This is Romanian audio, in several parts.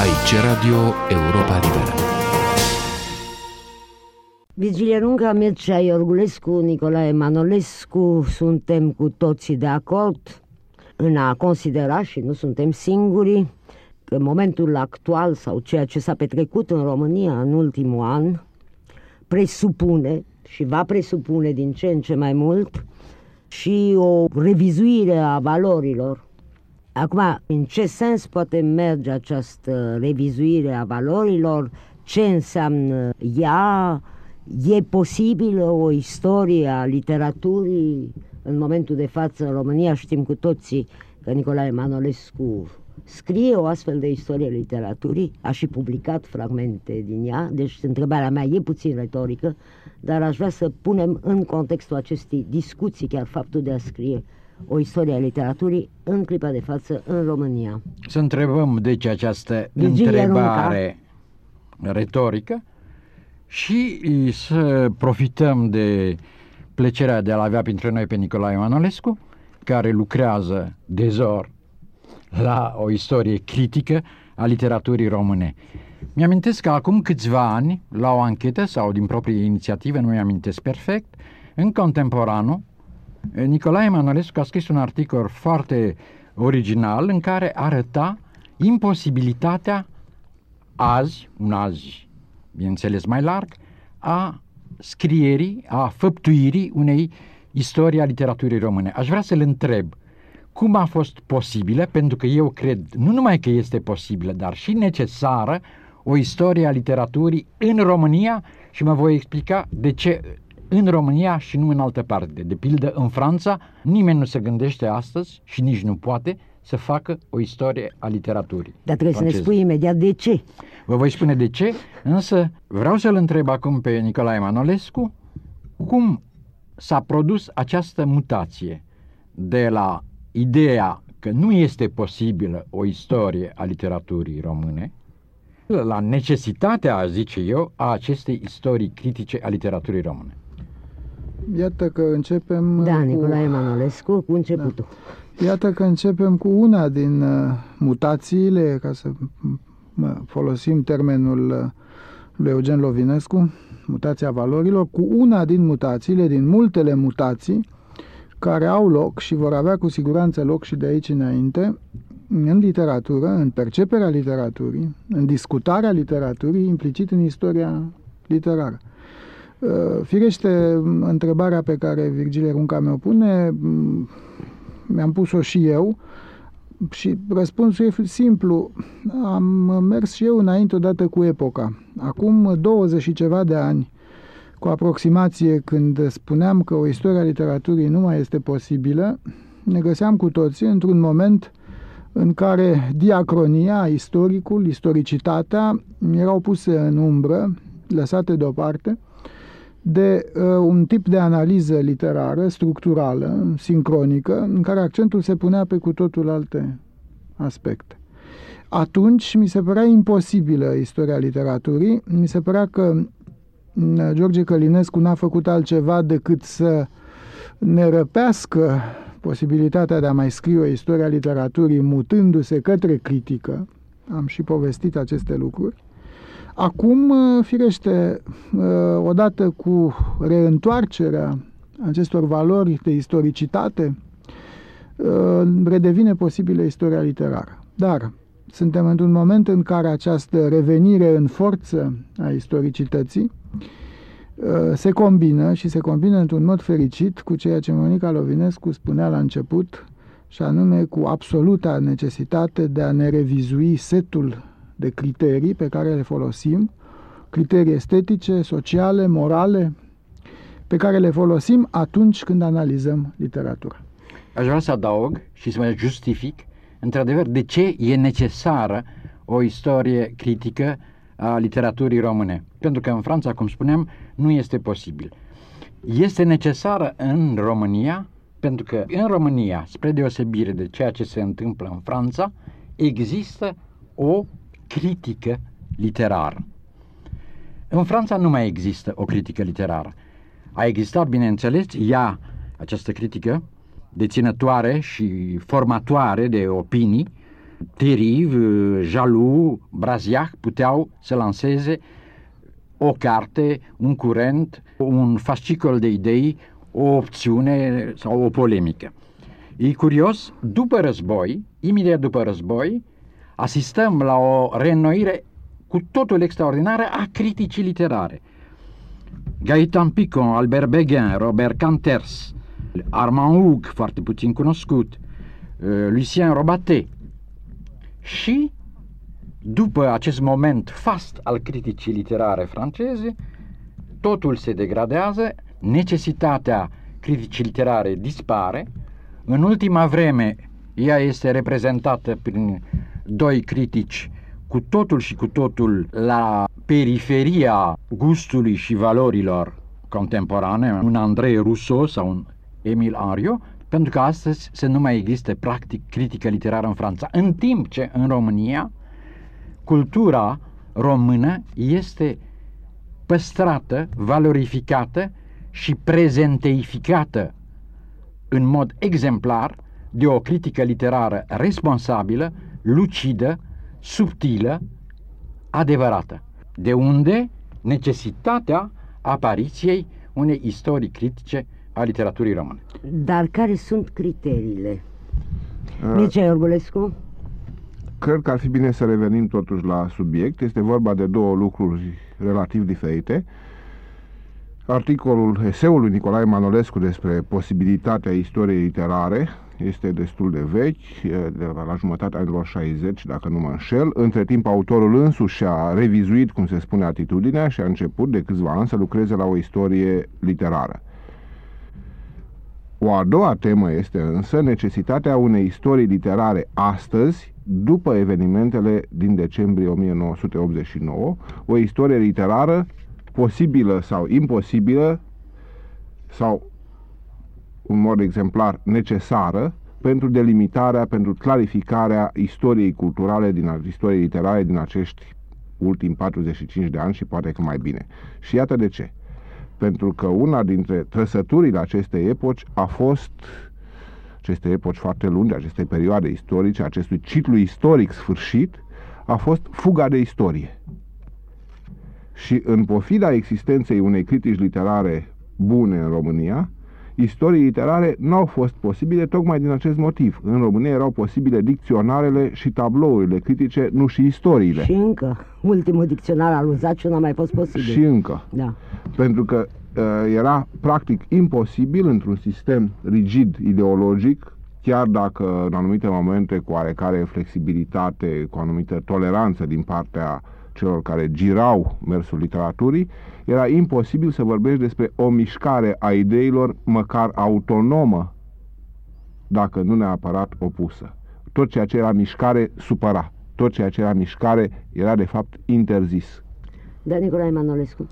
Aici Radio Europa Liberă. Virgilia Runca, Mircea Iorgulescu, Nicolae Manolescu, suntem cu toții de acord în a considera și nu suntem singuri că în momentul actual sau ceea ce s-a petrecut în România în ultimul an presupune și va presupune din ce în ce mai mult și o revizuire a valorilor. Acum, în ce sens poate merge această revizuire a valorilor? Ce înseamnă ea? E posibilă o istorie a literaturii în momentul de față în România? Știm cu toții că Nicolae Manolescu scrie o astfel de istorie literaturii, a și publicat fragmente din ea, deci întrebarea mea e puțin retorică, dar aș vrea să punem în contextul acestei discuții chiar faptul de a scrie o istorie a literaturii în clipa de față în România. Să întrebăm deci această Virgilia întrebare retorică și să profităm de plăcerea de a-l avea printre noi pe Nicolae Manolescu, care lucrează de zor la o istorie critică a literaturii române. Mi-amintesc că acum câțiva ani, la o anchetă sau din proprie inițiativă, nu mi-amintesc perfect, în contemporanul, Nicolae Manolescu a scris un articol foarte original în care arăta imposibilitatea azi, un azi, bineînțeles mai larg, a scrierii, a făptuirii unei istorii a literaturii române. Aș vrea să-l întreb cum a fost posibilă, pentru că eu cred nu numai că este posibilă, dar și necesară o istorie a literaturii în România și mă voi explica de ce în România și nu în altă parte. De pildă, în Franța, nimeni nu se gândește astăzi și nici nu poate să facă o istorie a literaturii. Dar trebuie franceze. să ne spui imediat de ce. Vă voi spune de ce, însă vreau să-l întreb acum pe Nicolae Manolescu cum s-a produs această mutație de la ideea că nu este posibilă o istorie a literaturii române la necesitatea, zice eu, a acestei istorii critice a literaturii române. Iată că începem Da, cu... Nicolae Manolescu, cu începutul. Iată că începem cu una din uh, mutațiile, ca să mă, folosim termenul uh, lui Eugen Lovinescu, mutația valorilor, cu una din mutațiile, din multele mutații care au loc și vor avea cu siguranță loc și de aici înainte în literatură, în perceperea literaturii, în discutarea literaturii, implicit în istoria literară. Uh, Firește, întrebarea pe care Virgile Runca mi-o pune, m, mi-am pus-o și eu și răspunsul e simplu. Am mers și eu înainte odată cu epoca. Acum 20 și ceva de ani, cu aproximație când spuneam că o istorie a literaturii nu mai este posibilă, ne găseam cu toții într-un moment în care diacronia, istoricul, istoricitatea erau puse în umbră, lăsate deoparte, de uh, un tip de analiză literară, structurală, sincronică, în care accentul se punea pe cu totul alte aspecte. Atunci mi se părea imposibilă istoria literaturii, mi se părea că mm, George Călinescu n-a făcut altceva decât să ne răpească posibilitatea de a mai scrie o istorie a literaturii mutându-se către critică. Am și povestit aceste lucruri. Acum, uh, firește, uh, odată cu reîntoarcerea acestor valori de istoricitate, uh, redevine posibilă istoria literară. Dar suntem într-un moment în care această revenire în forță a istoricității se combină și se combină într-un mod fericit cu ceea ce Monica Lovinescu spunea la început, și anume cu absoluta necesitate de a ne revizui setul de criterii pe care le folosim, criterii estetice, sociale, morale, pe care le folosim atunci când analizăm literatura. Aș vrea să adaug și să mă justific, într-adevăr, de ce e necesară o istorie critică a literaturii române. Pentru că în Franța, cum spuneam, nu este posibil. Este necesară în România, pentru că în România, spre deosebire de ceea ce se întâmplă în Franța, există o critică literară. În Franța nu mai există o critică literară. A existat, bineînțeles, ea, această critică, deținătoare și formatoare de opinii, Teriv, Jalou, Braziac puteau să lanseze o carte, un curent, un fascicol de idei, o opțiune sau o polemică. E curios, după război, imediat după război, asistăm la o reînnoire cu totul extraordinară a criticii literare. Gaetan Picon, Albert Beguin, Robert Canters, Armand Hug, foarte puțin cunoscut, uh, Lucien Robaté. Și, după acest moment fast al criticii literare franceze, totul se degradează, necesitatea criticii literare dispare, în ultima vreme ea este reprezentată prin doi critici cu totul și cu totul la periferia gustului și valorilor contemporane, un Andrei Rousseau sau un Emil Ario, pentru că astăzi se nu mai există practic critică literară în Franța, în timp ce în România cultura română este păstrată, valorificată și prezenteificată în mod exemplar de o critică literară responsabilă, lucidă, subtilă, adevărată. De unde necesitatea apariției unei istorii critice a literaturii române. Dar care sunt criteriile? Uh, Mircea Iorgulescu? Cred că ar fi bine să revenim totuși la subiect. Este vorba de două lucruri relativ diferite. Articolul eseului Nicolae Manolescu despre posibilitatea istoriei literare este destul de vechi, de la jumătatea anilor 60, dacă nu mă înșel. Între timp, autorul însuși a revizuit, cum se spune, atitudinea și a început de câțiva ani să lucreze la o istorie literară. O a doua temă este însă necesitatea unei istorii literare astăzi, după evenimentele din decembrie 1989, o istorie literară posibilă sau imposibilă sau un mod exemplar necesară pentru delimitarea, pentru clarificarea istoriei culturale, din istoriei literare din acești ultimi 45 de ani și poate că mai bine. Și iată de ce. Pentru că una dintre trăsăturile acestei epoci a fost aceste epoci foarte lungi, acestei perioade istorice, acestui ciclu istoric sfârșit, a fost fuga de istorie. Și în pofida existenței unei critici literare bune în România, istorii literare nu au fost posibile tocmai din acest motiv. În România erau posibile dicționarele și tablourile critice, nu și istoriile. Și încă, ultimul dicționar al lui Zaciu n-a mai fost posibil. Și încă. Da. Pentru că uh, era practic imposibil într-un sistem rigid ideologic, chiar dacă în anumite momente cu oarecare flexibilitate, cu anumită toleranță din partea celor care girau mersul literaturii, era imposibil să vorbești despre o mișcare a ideilor măcar autonomă, dacă nu neapărat opusă. Tot ceea ce era mișcare supăra. Tot ceea ce era mișcare era de fapt interzis. Da, Nicolae Manolescu.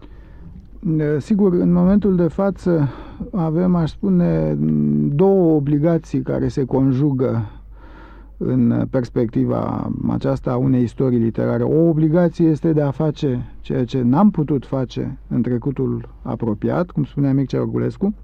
Sigur, în momentul de față avem, aș spune, două obligații care se conjugă în perspectiva aceasta a unei istorii literare. O obligație este de a face ceea ce n-am putut face în trecutul apropiat, cum spunea Mircea Orgulescu,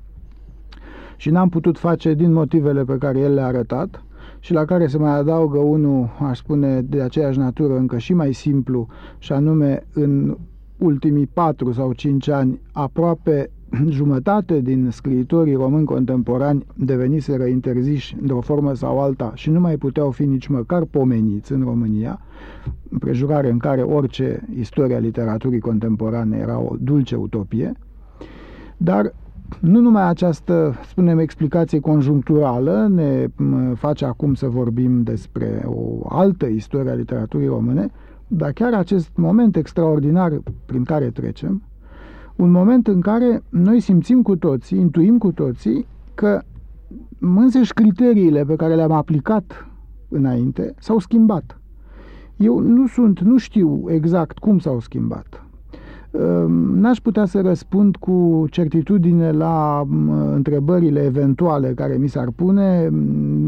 și n-am putut face din motivele pe care el le-a arătat și la care se mai adaugă unul, aș spune, de aceeași natură, încă și mai simplu, și anume în ultimii patru sau cinci ani aproape jumătate din scriitorii români contemporani deveniseră interziși într-o formă sau alta și nu mai puteau fi nici măcar pomeniți în România, împrejurare în care orice istoria literaturii contemporane era o dulce utopie, dar nu numai această, spunem, explicație conjuncturală ne face acum să vorbim despre o altă istorie a literaturii române, dar chiar acest moment extraordinar prin care trecem, un moment în care noi simțim cu toții, intuim cu toții că însăși criteriile pe care le-am aplicat înainte s-au schimbat. Eu nu sunt, nu știu exact cum s-au schimbat. Ehm, n-aș putea să răspund cu certitudine la întrebările eventuale care mi s-ar pune,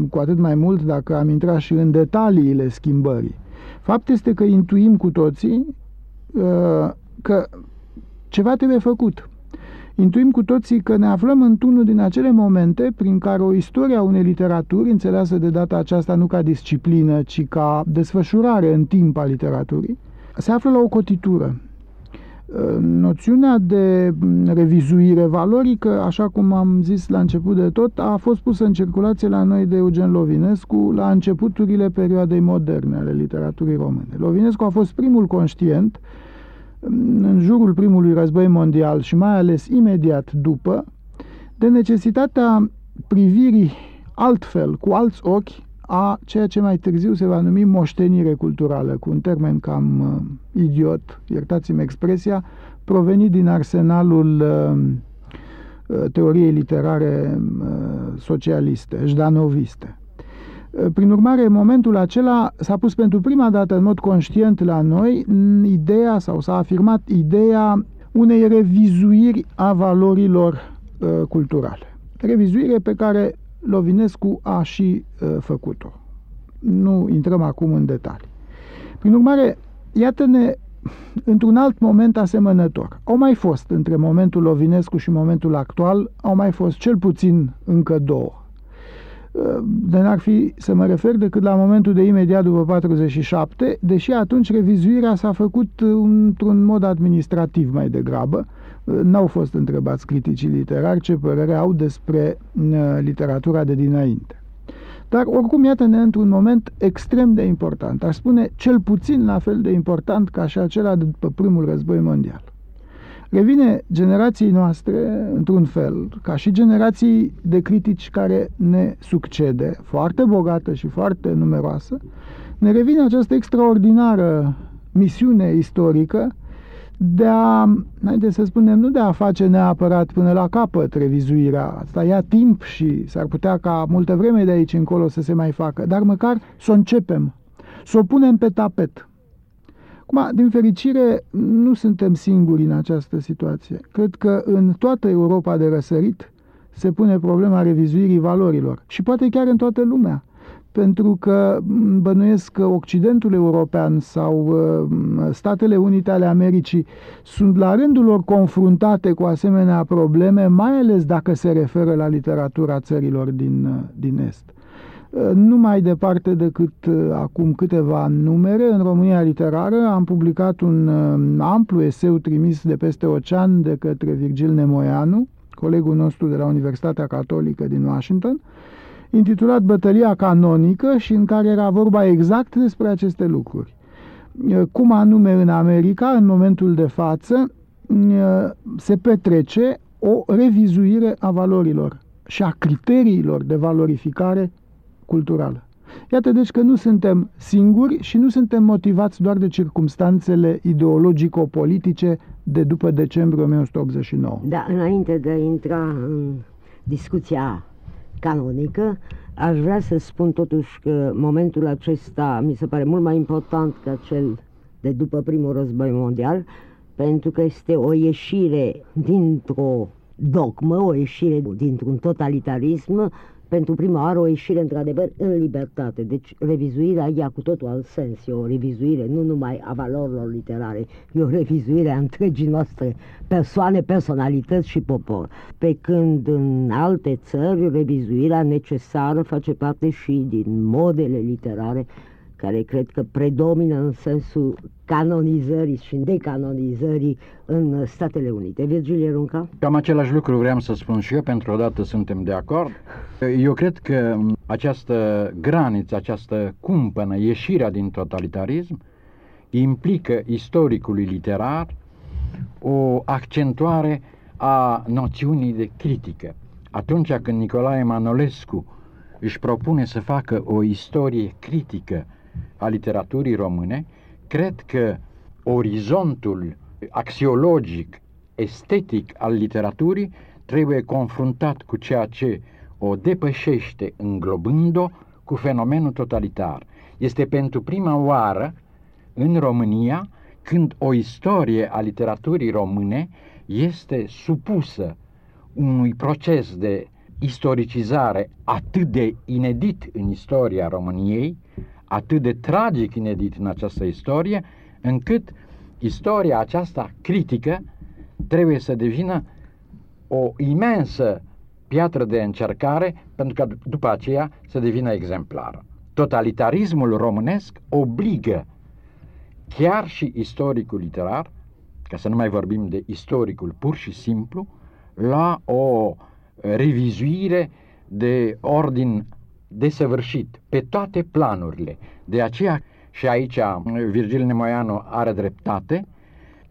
cu atât mai mult dacă am intrat și în detaliile schimbării. Fapt este că intuim cu toții uh, că ceva trebuie făcut. Intuim cu toții că ne aflăm într-unul din acele momente prin care o istorie a unei literaturi, înțeleasă de data aceasta nu ca disciplină, ci ca desfășurare în timp a literaturii, se află la o cotitură. Noțiunea de revizuire valorică, așa cum am zis la început de tot, a fost pusă în circulație la noi de Eugen Lovinescu la începuturile perioadei moderne ale literaturii române. Lovinescu a fost primul conștient în jurul primului război mondial și mai ales imediat după, de necesitatea privirii altfel, cu alți ochi, a ceea ce mai târziu se va numi moștenire culturală, cu un termen cam uh, idiot, iertați-mi expresia, provenit din arsenalul uh, uh, teoriei literare uh, socialiste, jdanoviste. Uh, prin urmare, în momentul acela s-a pus pentru prima dată în mod conștient la noi ideea sau s-a afirmat ideea unei revizuiri a valorilor uh, culturale. Revizuire pe care Lovinescu a și uh, făcut-o. Nu intrăm acum în detalii. Prin urmare, iată-ne într-un alt moment asemănător. Au mai fost, între momentul Lovinescu și momentul actual, au mai fost cel puțin încă două. Uh, de n-ar fi să mă refer decât la momentul de imediat după 47, deși atunci revizuirea s-a făcut într-un mod administrativ mai degrabă, N-au fost întrebați criticii literari ce părere au despre uh, literatura de dinainte. Dar oricum, iată-ne într-un moment extrem de important, aș spune cel puțin la fel de important ca și acela de după primul război mondial. Revine generației noastre, într-un fel, ca și generații de critici care ne succede, foarte bogată și foarte numeroasă, ne revine această extraordinară misiune istorică de a, haideți să spunem, nu de a face neapărat până la capăt revizuirea. Asta ia timp și s-ar putea ca multă vreme de aici încolo să se mai facă, dar măcar să o începem, să o punem pe tapet. Acum, din fericire, nu suntem singuri în această situație. Cred că în toată Europa de răsărit se pune problema revizuirii valorilor și poate chiar în toată lumea pentru că bănuiesc că Occidentul European sau uh, Statele Unite ale Americii sunt la rândul lor confruntate cu asemenea probleme, mai ales dacă se referă la literatura țărilor din, uh, din Est. Uh, nu mai departe decât acum câteva numere, în România Literară am publicat un amplu eseu trimis de peste ocean de către Virgil Nemoianu, colegul nostru de la Universitatea Catolică din Washington, intitulat Bătălia canonică și în care era vorba exact despre aceste lucruri. Cum anume în America, în momentul de față, se petrece o revizuire a valorilor și a criteriilor de valorificare culturală. Iată deci că nu suntem singuri și nu suntem motivați doar de circumstanțele ideologico-politice de după decembrie 1989. Da, înainte de a intra în discuția canonică, aș vrea să spun totuși că momentul acesta mi se pare mult mai important ca cel de după primul război mondial, pentru că este o ieșire dintr-o dogmă, o ieșire dintr-un totalitarism pentru prima oară o ieșire într-adevăr în libertate. Deci revizuirea ia cu totul alt sens. E o revizuire nu numai a valorilor literare, e o revizuire a întregii noastre persoane, personalități și popor. Pe când în alte țări revizuirea necesară face parte și din modele literare care cred că predomină în sensul canonizării și decanonizării în Statele Unite. Virgilie Runca? Cam același lucru vreau să spun și eu, pentru o dată suntem de acord. Eu cred că această graniță, această cumpănă, ieșirea din totalitarism, implică istoricului literar o accentuare a noțiunii de critică. Atunci când Nicolae Manolescu își propune să facă o istorie critică a literaturii române, cred că orizontul axiologic, estetic al literaturii trebuie confruntat cu ceea ce o depășește înglobând-o cu fenomenul totalitar. Este pentru prima oară în România când o istorie a literaturii române este supusă unui proces de istoricizare atât de inedit în istoria României, atât de tragic inedit în această istorie, încât istoria aceasta critică trebuie să devină o imensă piatră de încercare pentru că după aceea să devină exemplară. Totalitarismul românesc obligă chiar și istoricul literar, ca să nu mai vorbim de istoricul pur și simplu, la o revizuire de ordin desăvârșit pe toate planurile. De aceea și aici Virgil Nemoianu are dreptate,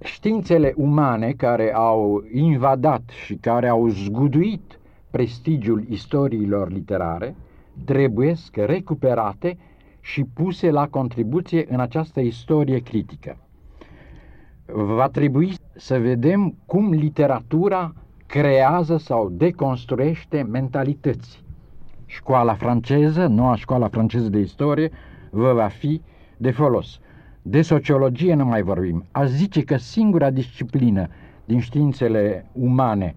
științele umane care au invadat și care au zguduit prestigiul istoriilor literare trebuie recuperate și puse la contribuție în această istorie critică. Va trebui să vedem cum literatura creează sau deconstruiește mentalități. Școala franceză, noua școala franceză de istorie, vă va fi de folos. De sociologie nu mai vorbim. A zice că singura disciplină din științele umane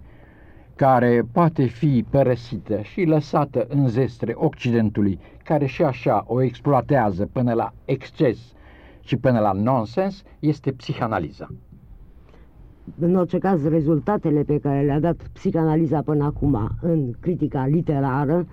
care poate fi părăsită și lăsată în zestre Occidentului, care și așa o exploatează până la exces și până la nonsens, este psihanaliza. În orice caz, rezultatele pe care le-a dat psihanaliza până acum în critica literară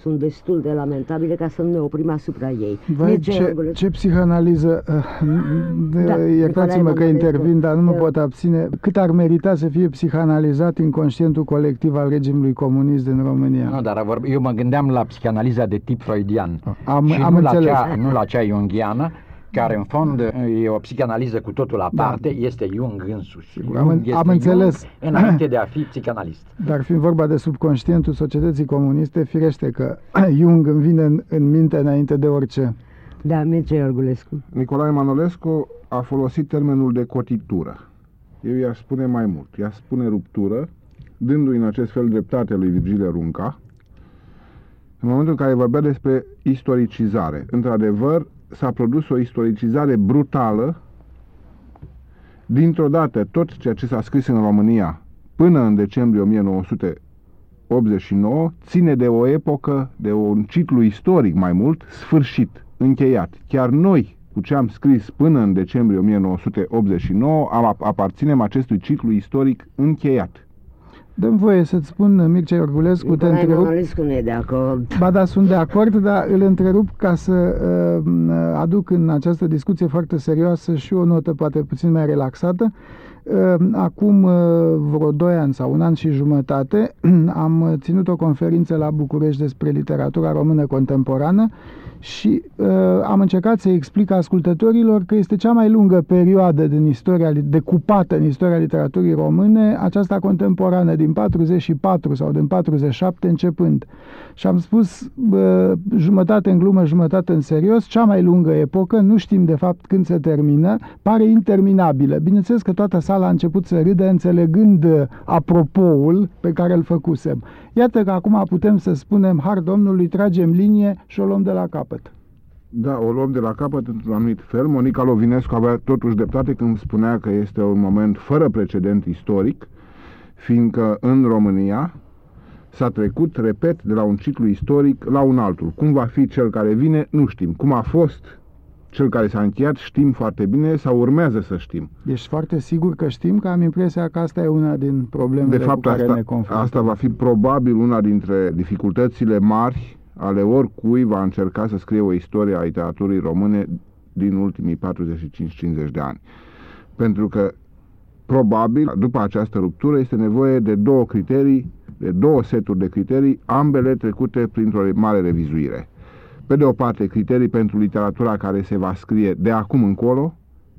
sunt destul de lamentabile ca să nu ne oprim asupra ei. Vai, ce, ce psihanaliză, uh, da, iertați-mă că intervin, dar nu mă pot abține. Cât ar merita să fie psihanalizat inconștientul colectiv al regimului comunist din România? Nu, dar eu mă gândeam la psihanaliza de tip freudian am, și am nu, la cea, nu la cea jungiană, care în fond e o psihanaliză cu totul aparte, da. este Jung însuși. Sigur, am, este am înțeles. Jung înainte de a fi psihanalist. Dar fiind vorba de subconștientul societății comuniste, firește că Jung îmi vine în, în minte înainte de orice. Da, Mircea Iorgulescu. Nicolae Manolescu a folosit termenul de cotitură. Eu i-aș spune mai mult, i-aș spune ruptură, dându-i în acest fel dreptate lui Virgile Runca, în momentul în care vorbea despre istoricizare. Într-adevăr, s-a produs o istoricizare brutală. Dintr-o dată, tot ceea ce s-a scris în România până în decembrie 1989 ține de o epocă, de un ciclu istoric mai mult, sfârșit, încheiat. Chiar noi, cu ce am scris până în decembrie 1989, aparținem acestui ciclu istoric încheiat. Dăm voie să-ți spun, Mircea Iorgulescu, te întrerup. nu e de acord. Ba da, sunt de acord, dar îl întrerup ca să uh, aduc în această discuție foarte serioasă și o notă poate puțin mai relaxată. Uh, acum uh, vreo doi ani sau un an și jumătate am ținut o conferință la București despre literatura română contemporană și uh, am încercat să explic ascultătorilor că este cea mai lungă perioadă din istoria, decupată în istoria literaturii române, aceasta contemporană din 44 sau din 47 începând. Și am spus uh, jumătate în glumă, jumătate în serios, cea mai lungă epocă, nu știm de fapt când se termină, pare interminabilă. Bineînțeles că toată sala a început să râdă înțelegând uh, apropoul pe care îl făcusem. Iată că acum putem să spunem, har Domnului, tragem linie și o luăm de la capăt. Da, o luăm de la capăt într-un anumit fel. Monica Lovinescu avea totuși dreptate când spunea că este un moment fără precedent istoric, fiindcă în România s-a trecut, repet, de la un ciclu istoric la un altul. Cum va fi cel care vine, nu știm. Cum a fost cel care s-a încheiat, știm foarte bine sau urmează să știm. Ești foarte sigur că știm, că am impresia că asta e una din problemele de fapt, cu care asta, ne confruntăm. asta va fi probabil una dintre dificultățile mari ale oricui va încerca să scrie o istorie a literaturii române din ultimii 45-50 de ani. Pentru că probabil după această ruptură este nevoie de două criterii, de două seturi de criterii, ambele trecute printr-o mare revizuire. Pe de o parte, criterii pentru literatura care se va scrie de acum încolo,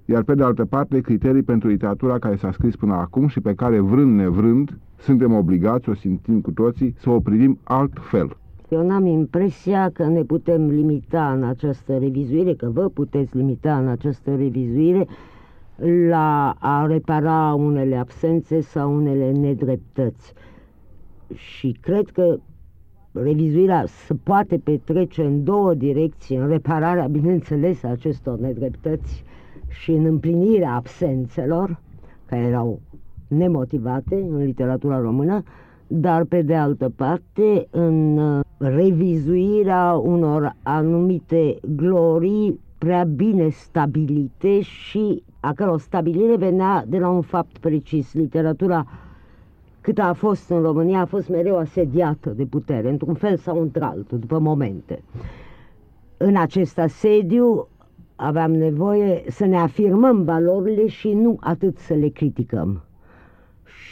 iar pe de altă parte, criterii pentru literatura care s-a scris până acum și pe care, vrând nevrând, suntem obligați, o simțim cu toții, să o privim altfel. Eu n-am impresia că ne putem limita în această revizuire, că vă puteți limita în această revizuire la a repara unele absențe sau unele nedreptăți. Și cred că revizuirea se poate petrece în două direcții, în repararea, bineînțeles, a acestor nedreptăți și în împlinirea absențelor, care erau nemotivate în literatura română, dar pe de altă parte în uh, revizuirea unor anumite glorii prea bine stabilite și a căror stabilire venea de la un fapt precis. Literatura cât a fost în România, a fost mereu asediată de putere, într-un fel sau într-altul, după momente. În acest asediu aveam nevoie să ne afirmăm valorile și nu atât să le criticăm.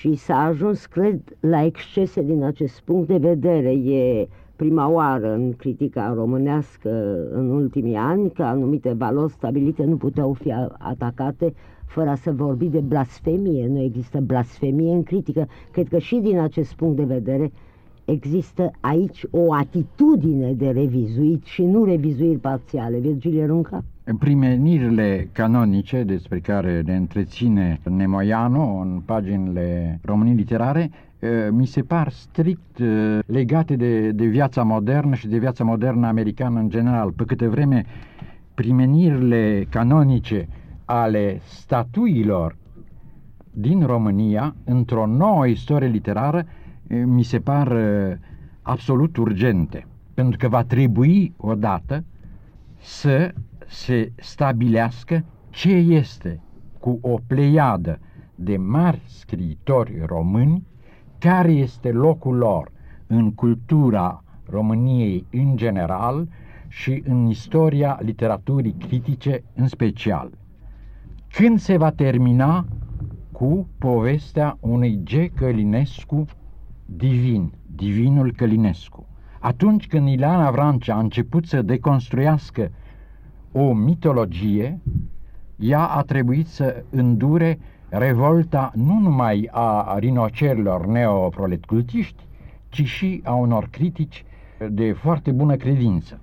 Și s-a ajuns, cred, la excese din acest punct de vedere. E prima oară în critica românească în ultimii ani că anumite valori stabilite nu puteau fi atacate fără a să vorbi de blasfemie. Nu există blasfemie în critică. Cred că și din acest punct de vedere există aici o atitudine de revizuit și nu revizuiri parțiale. Virgilie Runca? Primenirile canonice despre care le întreține Nemoianu în paginile Românii Literare mi se par strict legate de, de viața modernă și de viața modernă americană în general. Pe câte vreme primenirile canonice ale statuilor din România într-o nouă istorie literară mi se par absolut urgente. Pentru că va trebui odată să se stabilească ce este cu o pleiadă de mari scriitori români, care este locul lor în cultura României în general și în istoria literaturii critice în special. Când se va termina cu povestea unui G. Călinescu divin, divinul Călinescu? Atunci când Ileana Vrancea a început să deconstruiască o mitologie, ea a trebuit să îndure revolta nu numai a rinocerilor neoproletcultiști, ci și a unor critici de foarte bună credință.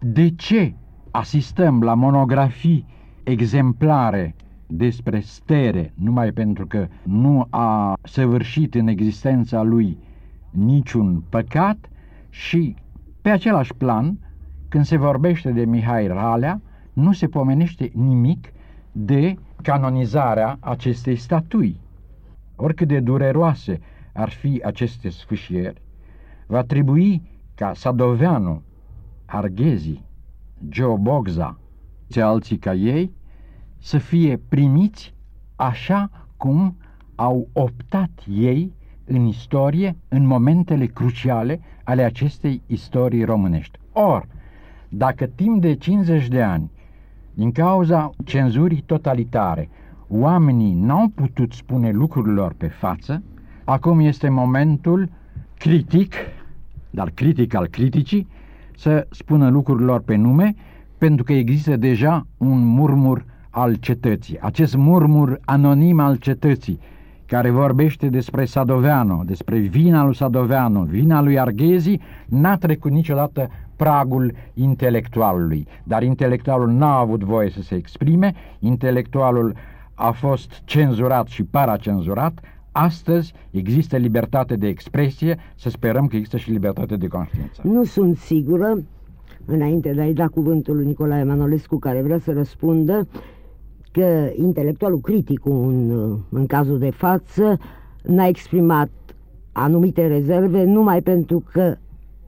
De ce asistăm la monografii exemplare despre stere numai pentru că nu a săvârșit în existența lui niciun păcat și pe același plan când se vorbește de Mihai Ralea, nu se pomenește nimic de canonizarea acestei statui. Oricât de dureroase ar fi aceste sfâșieri, va trebui ca Sadoveanu, Arghezi, Geobogza și alții ca ei să fie primiți așa cum au optat ei în istorie în momentele cruciale ale acestei istorii românești. Or, dacă timp de 50 de ani, din cauza cenzurii totalitare, oamenii n-au putut spune lucrurilor pe față, acum este momentul critic, dar critic al criticii, să spună lucrurilor pe nume, pentru că există deja un murmur al cetății. Acest murmur anonim al cetății, care vorbește despre Sadoveanu, despre vina lui Sadoveanu, vina lui Arghezi, n-a trecut niciodată pragul intelectualului. Dar intelectualul n-a avut voie să se exprime, intelectualul a fost cenzurat și paracenzurat, Astăzi există libertate de expresie, să sperăm că există și libertate de conștiință. Nu sunt sigură, înainte de a-i da cuvântul lui Nicolae Manolescu, care vrea să răspundă, că intelectualul critic, în, în cazul de față, n-a exprimat anumite rezerve numai pentru că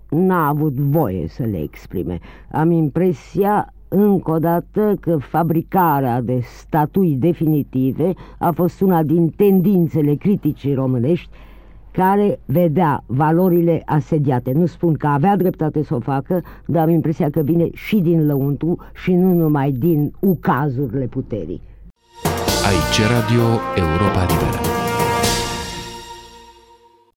n-a avut voie să le exprime. Am impresia încă o dată că fabricarea de statui definitive a fost una din tendințele criticii românești care vedea valorile asediate. Nu spun că avea dreptate să o facă, dar am impresia că vine și din lăuntru și nu numai din ucazurile puterii. Aici Radio Europa Liberă.